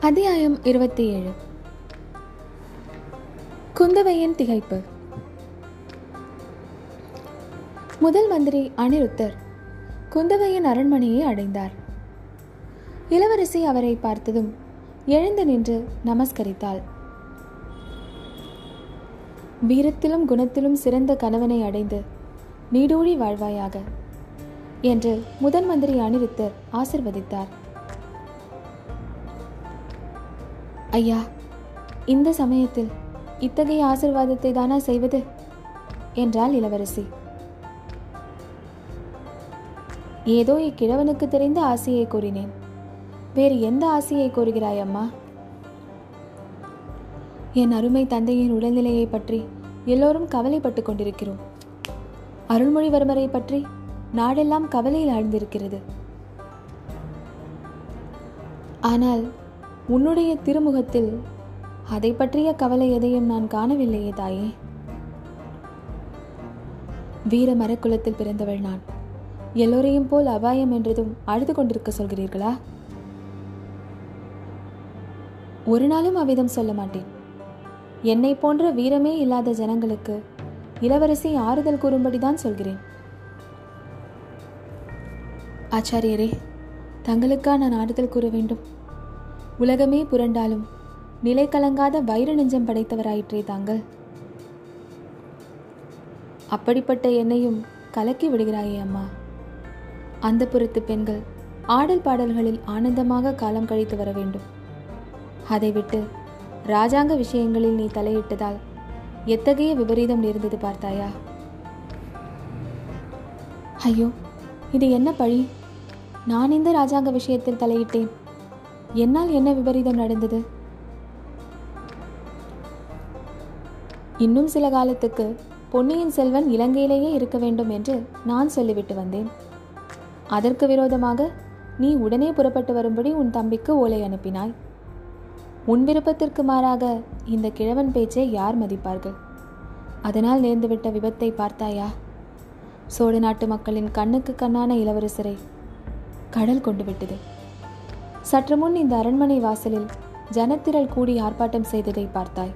அத்தியாயம் இருபத்தி ஏழு குந்தவையின் திகைப்பு. முதல் மந்திரி அனிருத்தர் குந்தவையின் அரண்மனையை அடைந்தார். இளவரசி அவரை பார்த்ததும் எழுந்து நின்று நமஸ்கரித்தாள். வீரத்திலும் குணத்திலும் சிறந்த கணவனை அடைந்து நீடூழி வாழ்வாயாக என்று முதன் மந்திரி அனிருத்தர் ஆசிர்வதித்தார். ஐயா இந்த சமயத்தில் இத்தகைய ஆசிர்வாதத்தை தானா செய்வது? என்றாள் இளவரசி. ஏதோ இக்கிழவனுக்கு தெரிந்த ஆசையை கூறினேன். வேறு எந்த ஆசையை கூறுகிறாய் அம்மா? என் அருமை தந்தையின் உடல்நிலையை பற்றி எல்லோரும் கவலைப்பட்டு கொண்டிருக்கிறோம். அருள்மொழிவர்மரை பற்றி நாடெல்லாம் கவலையில் ஆழ்ந்திருக்கிறது. ஆனால் உன்னுடைய திருமுகத்தில் அதை பற்றிய கவலை எதையும் நான் காணவில்லையே தாயே. வீர மரக்குலத்தில் பிறந்தவள் நான். எல்லோரையும் போல் அபாயம் என்றதும் அழுது கொண்டிருக்க சொல்கிறீர்களா? ஒரு நாளும் அவ்விதம் சொல்ல மாட்டேன். என்னை போன்ற வீரமே இல்லாத ஜனங்களுக்கு இளவரசி ஆறுதல் கூறும்படிதான் சொல்கிறேன். ஆச்சாரியரே தங்களுக்கா நான் ஆறுதல் கூற வேண்டும். உலகமே புரண்டாலும் நிலை கலங்காத வைர நெஞ்சம் படைத்தவராயிற்றே தாங்கள். அப்படிப்பட்ட என்னையும் கலக்கி விடுகிறாயே அம்மா. அந்த புறத்து பெண்கள் ஆடல் பாடல்களில் ஆனந்தமாக காலம் கழித்து வர வேண்டும். அதை விட்டு ராஜாங்க விஷயங்களில் நீ தலையிட்டதால் எத்தகைய விபரீதம் நேர்ந்தது பார்த்தாயா? ஐயோ இது என்ன பழி? நான் இந்த ராஜாங்க விஷயத்தில் தலையிட்டேன்? என்னால் என்ன விபரீதம் நடந்தது? இன்னும் சில காலத்துக்கு பொன்னியின் செல்வன் இலங்கையிலேயே இருக்க வேண்டும் என்று நான் சொல்லிவிட்டு வந்தேன். அதற்கு விரோதமாக நீ உடனே புறப்பட்டு வரும்படி உன் தம்பிக்கு ஓலை அனுப்பினாய். உன் விருப்பத்திற்கு மாறாக இந்த கிழவன் பேச்சை யார் மதிப்பார்கள்? அதனால் நேர்ந்துவிட்ட விபத்தை பார்த்தாயா? சோழ நாட்டு மக்களின் கண்ணுக்கு கண்ணான இளவரசரை கடல் கொண்டு விட்டது. சற்று முன் இந்த அரண்மனை வாசலில் ஜனத்திரள் கூடி ஆர்ப்பாட்டம் செய்ததை பார்த்தாய்.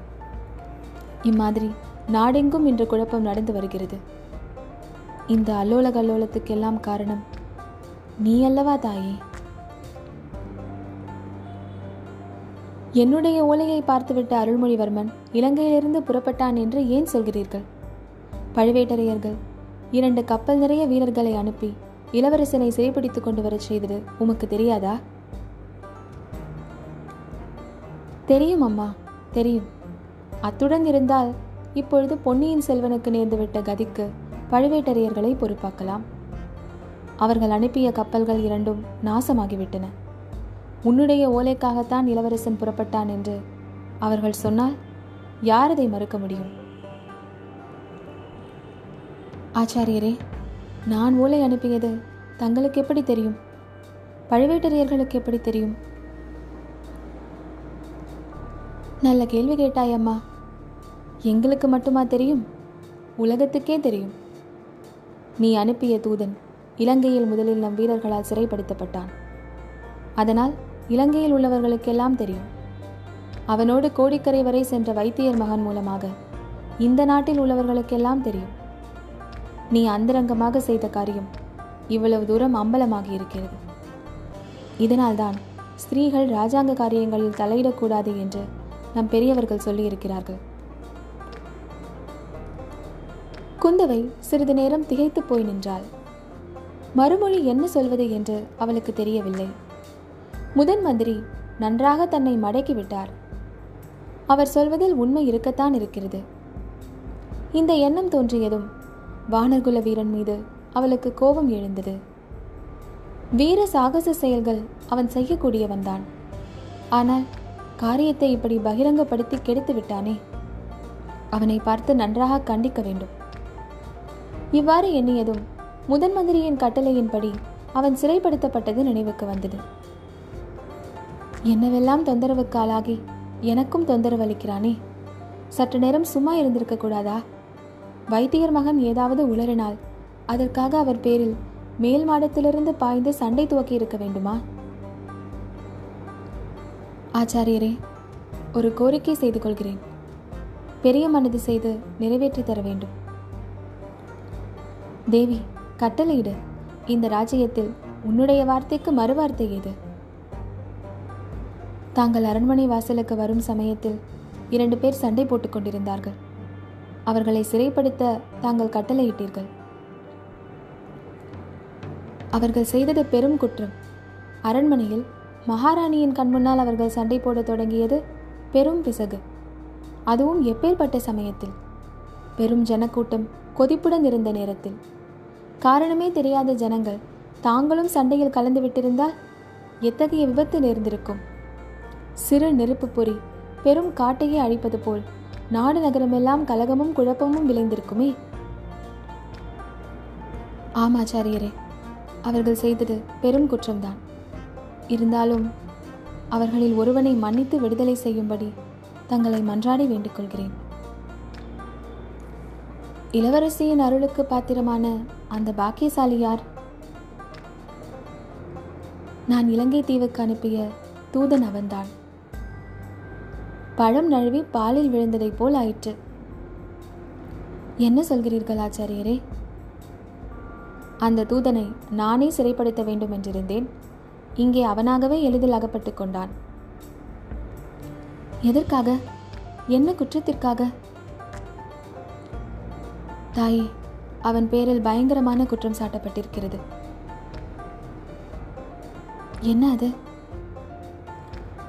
இம்மாதிரி நாடெங்கும் இன்று குழப்பம் நடந்து வருகிறது. இந்த அல்லோல கல்லோலத்துக்கெல்லாம் காரணம் நீ அல்லவா தாயே? என்னுடைய ஓலையை பார்த்துவிட்ட அருள்மொழிவர்மன் இலங்கையிலிருந்து புறப்பட்டான் என்று ஏன் சொல்கிறீர்கள்? பழுவேட்டரையர்கள் இரண்டு கப்பல் நிறைய வீரர்களை அனுப்பி இளவரசனை சிறைப்பிடித்துக் கொண்டு வரச் செய்தது உமக்கு தெரியாதா? தெரியும் அம்மா. தெரியும். அத்துடன் இருந்தால் இப்பொழுது பொன்னியின் செல்வனுக்கு நேர்ந்துவிட்ட கதிக்கு பழுவேட்டரையர்களை பொறுப்பாக்கலாம். அவர்கள் அனுப்பிய கப்பல்கள் இரண்டும் நாசமாகிவிட்டன. உன்னுடைய ஓலைக்காகத்தான் இளவரசன் புறப்பட்டான் என்று அவர்கள் சொன்னால் யார் அதை மறுக்க முடியும்? ஆச்சாரியரே நான் ஓலை அனுப்பியது தங்களுக்கு எப்படி தெரியும்? பழுவேட்டரையர்களுக்கு எப்படி தெரியும்? நல்ல கேள்வி கேட்டாய் அம்மா எங்களுக்கு மட்டுமா தெரியும்? உலகத்துக்கே தெரியும். நீ அனுப்பிய தூதன் இலங்கையில் முதலில் நம் வீரர்களால் சிறைப்படுத்தப்பட்டான். அதனால் இலங்கையில் உள்ளவர்களுக்கெல்லாம் தெரியும். அவனோடு கோடிக்கரை வரை சென்ற வைத்தியர் மகன் மூலமாக இந்த நாட்டில் உள்ளவர்களுக்கெல்லாம் தெரியும். நீ அந்தரங்கமாக செய்த காரியம் இவ்வளவு தூரம் அம்பலமாகி இருக்கிறது. இதனால்தான் ஸ்திரீகள் ராஜாங்க காரியங்களில் தலையிடக்கூடாது என்று நம் பெரியவர்கள் சொல்லியிருக்கிறார்கள். குந்தவை சிறிது நேரம் திகைத்து போய் நின்றாள். மறுமொழி என்ன சொல்வது என்று அவளுக்கு தெரியவில்லை. முதன் மந்திரி நன்றாக தன்னை மடக்கி விட்டார். அவர் சொல்வதில் உண்மை இருக்கத்தான் இருக்கிறது. இந்த எண்ணம் தோன்றியதும் வானர்குல வீரன் மீது அவளுக்கு கோபம் எழுந்தது. வீர சாகச செயல்கள் அவன் செய்யக்கூடியவன்தான். ஆனால் காரியத்தை இப்படி பகிரங்கப்படுத்தி கெடுத்து விட்டானே? அவனை பார்த்து நன்றாக கண்டிக்க வேண்டும். இவ்வாறு எண்ணியதும் முதன் மந்திரியின் கட்டளையின்படி அவன் சிறைப்படுத்தப்பட்டது நினைவுக்கு வந்தது. என்னவெல்லாம் தொந்தரவுக்கு ஆளாகி எனக்கும் தொந்தரவு அளிக்கிறானே? சற்று நேரம் சும்மா இருந்திருக்க கூடாதா? வைத்தியர் மகன் ஏதாவது உளறினால் அதற்காக அவர் பேரில் மேல் மாடத்திலிருந்து பாய்ந்து சண்டை துவக்கி இருக்க வேண்டுமா? ஆச்சாரியரே ஒரு கோரிக்கை செய்து கொள்கிறேன். பெரிய மனது செய்து நிறைவேற்றி தர வேண்டும். தேவி கட்டளையிடு. இந்த ராஜ்யத்தில் உன்னுடைய வார்த்தைக்கு மறுவார்த்தை எது தாங்கள் அரண்மனை வாசலுக்கு வரும் சமயத்தில் இரண்டு பேர் சண்டை போட்டுக் கொண்டிருந்தார்கள். அவர்களை சிறைப்படுத்த தாங்கள் கட்டளையிட்டீர்கள். அவர்கள் செய்தது பெரும் குற்றம். அரண்மனையில் மகாராணியின் கண்முன்னால் அவர்கள் சண்டை போடத் தொடங்கியது பெரும் பிசகு. அதுவும் எப்பேற்பட்ட சமயத்தில். பெரும் ஜனக்கூட்டம் கொதிப்புடன் இருந்த நேரத்தில். காரணமே தெரியாத ஜனங்கள் தாங்களும் சண்டையில் கலந்து விட்டிருந்தால் எத்தகைய விபத்து நேர்ந்திருக்கும்? சிறு நெருப்பு பொறி பெரும் காட்டையே அழிப்பது போல் நாடு நகரமெல்லாம் கலகமும் குழப்பமும் விளைந்திருக்குமே. ஆமாச்சாரியரே அவர்கள் செய்தது பெரும் குற்றம்தான். இருந்தாலும் அவர்களில் ஒருவனை மன்னித்து விடுதலை செய்யும்படி தங்களை மன்றாடி வேண்டிக்கொள்கிறேன். இளவரசியின் அருளுக்கு பாத்திரமான அந்த பாக்கியசாலி யார் நான் இலங்கை தீவுக்கு அனுப்பிய தூதன் அவன்தான். பழம் நழுவி பாலில் விழுந்ததைப் போல் ஆயிற்று. என்ன சொல்கிறீர்கள் ஆச்சாரியரே? அந்த தூதனை நானே சிறைப்படுத்த வேண்டும் என்றிருந்தேன். இங்கே அவனாகவே எளிதில் அகப்பட்டுக் கொண்டான். எதற்காக? என்ன குற்றத்திற்காக? தாயே அவன் பேரில் பயங்கரமான குற்றம் சாட்டப்பட்டிருக்கிறது. என்ன அது?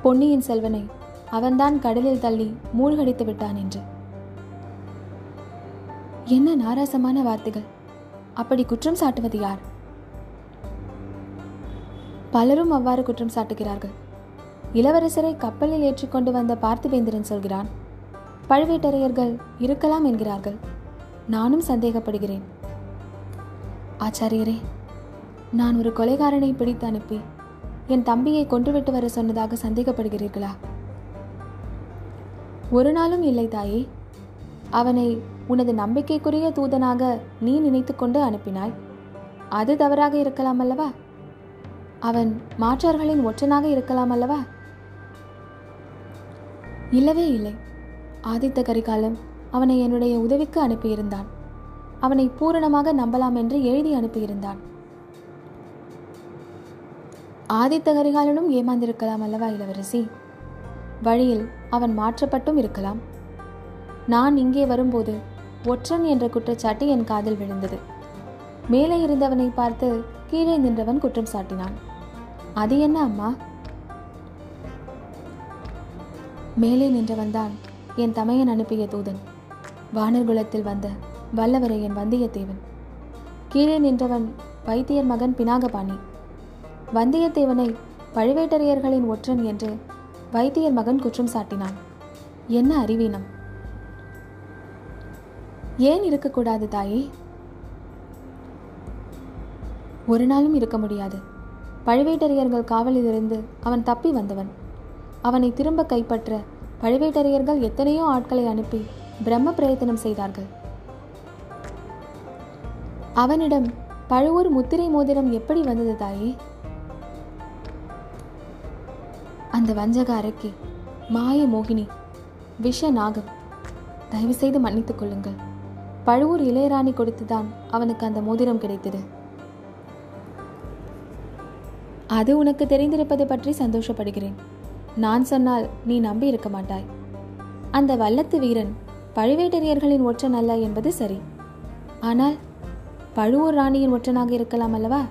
பொன்னியின் செல்வனை அவன்தான் கடலில் தள்ளி மூழ்கடித்து விட்டான் என்று. என்ன நாராசமான வார்த்தைகள்? அப்படி குற்றம் சாட்டுவது யார்? பலரும் அவ்வாறு குற்றம் சாட்டுகிறார்கள். இளவரசரை கப்பலில் ஏற்றிக்கொண்டு வந்த பார்த்திவேந்திரன் சொல்கிறான் பழுவேட்டரையர்கள் இருக்கலாம் என்கிறார்கள். நானும் சந்தேகப்படுகிறேன். ஆச்சாரியரே நான் ஒரு கொலைகாரனை பிடித்து அனுப்பி என் தம்பியை கொன்றுவிட்டு வர சொன்னதாக சந்தேகப்படுகிறீர்களா? ஒரு நாளும் இல்லை தாயே. அவனை உனது நம்பிக்கைக்குரிய தூதனாக நீ நினைத்துக்கொண்டு அனுப்பினாய். அது தவறாக இருக்கலாம் அல்லவா? அவன் மாற்றார்களின் ஒற்றனாக இருக்கலாம் அல்லவா? இல்லவே இல்லை. ஆதித்த கரிகாலம் அவனை என்னுடைய உதவிக்கு அனுப்பியிருந்தான். அவனை பூரணமாக நம்பலாம் என்று எழுதி அனுப்பியிருந்தான். ஆதித்த கரிகாலனும் ஏமாந்திருக்கலாம் அல்லவா இளவரசி? வழியில் அவன் மாற்றப்பட்டும் இருக்கலாம். நான் இங்கே வரும்போது ஒற்றன் என்ற குற்றச்சாட்டு என் காதில் விழுந்தது. மேலே இருந்தவனை பார்த்து கீழே நின்றவன் குற்றம் சாட்டினான். அது என்ன அம்மா? மேலே நின்றவன்தான் என் தமையன் அனுப்பிய தூதன். வானர்குலத்தில் வந்த வல்லவரையன் வந்தியத்தேவன். கீழே நின்றவன் வைத்தியர் மகன் பினாகபாணி. வந்தியத்தேவனை பழுவேட்டரையர்களின் ஒற்றன் என்று வைத்தியர் மகன் குற்றம் சாட்டினான். என்ன அறிவீனம்? ஏன் இருக்கக்கூடாது தாயே? ஒரு நாளும் இருக்க முடியாது. பழுவேட்டரையர்கள் காவலிலிருந்து அவன் தப்பி வந்தவன். அவனை திரும்ப கைப்பற்ற பழுவேட்டரையர்கள் எத்தனையோ ஆட்களை அனுப்பி பிரம்ம பிரயத்தனம் செய்தார்கள். அவனிடம் பழுவூர் முத்திரை மோதிரம் எப்படி வந்தது தாயே? அந்த வஞ்சக அரக்கி மாய மோகினி விஷ நாகம் தயவு செய்து மன்னித்துக் கொள்ளுங்கள். பழுவூர் இளையராணி கொடுத்துதான் அவனுக்கு அந்த மோதிரம் கிடைத்தது. அது உனக்கு தெரிந்திருப்பது பற்றி சந்தோஷப்படுகிறேன். நான் சொன்னால் நீ நம்பி இருக்க மாட்டாய். அந்த வல்லத்து வீரன் பழுவேட்டரையர்களின் ஒற்றன் அல்ல என்பது சரி. ஆனால் பழுவூர் ராணியின் ஒற்றனாக இருக்கலாம் அல்லவா?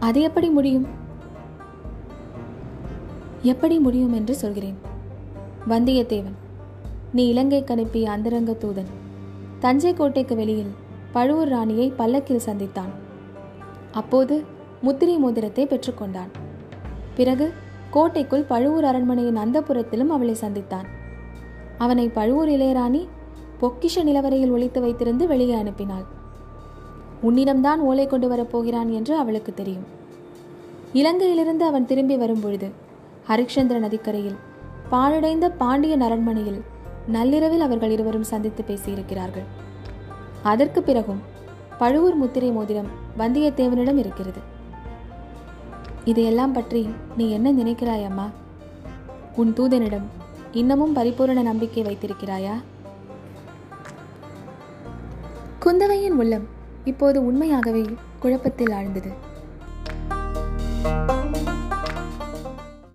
அது எப்படி முடியும்? எப்படி முடியும் என்று சொல்கிறேன். வந்தியத்தேவன் நீ இலங்கைக்கு அனுப்பிய அந்தரங்க தூதன் தஞ்சை கோட்டைக்கு வெளியில் பழுவூர் ராணியை பல்லக்கில் சந்தித்தான். அப்போது முத்திரை மோதிரத்தை பெற்றுக்கொண்டான். பிறகு கோட்டைக்குள் பழுவூர் அரண்மனையின் அந்தப்புறத்திலும் அவளை சந்தித்தான். அவனை பழுவூர் இளையராணி பொக்கிஷ நிலவரையில் ஒழித்து வைத்திருந்து வெளியே அனுப்பினாள். உன்னிடம்தான் ஓலை கொண்டு வரப்போகிறான் என்று அவளுக்கு தெரியும். இலங்கையிலிருந்து அவன் திரும்பி வரும்பொழுது ஹரிச்சந்திர நதிக்கரையில் பாழடைந்த பாண்டியன் அரண்மனையில் நள்ளிரவில் அவர்கள் இருவரும் சந்தித்து பேசியிருக்கிறார்கள். அதற்கு பிறகும் பழுவூர் முத்திரை மோதிரம் வந்தியத்தேவனிடம் இருக்கிறது. இதையெல்லாம் பற்றி நீ என்ன நினைக்கிறாய் அம்மா உன் தூதனிடம் இன்னமும் பரிபூரண நம்பிக்கை வைத்திருக்கிறாயா? குந்தவையின் உள்ளம் இப்போது உண்மையாகவே குழப்பத்தில் ஆழ்ந்தது.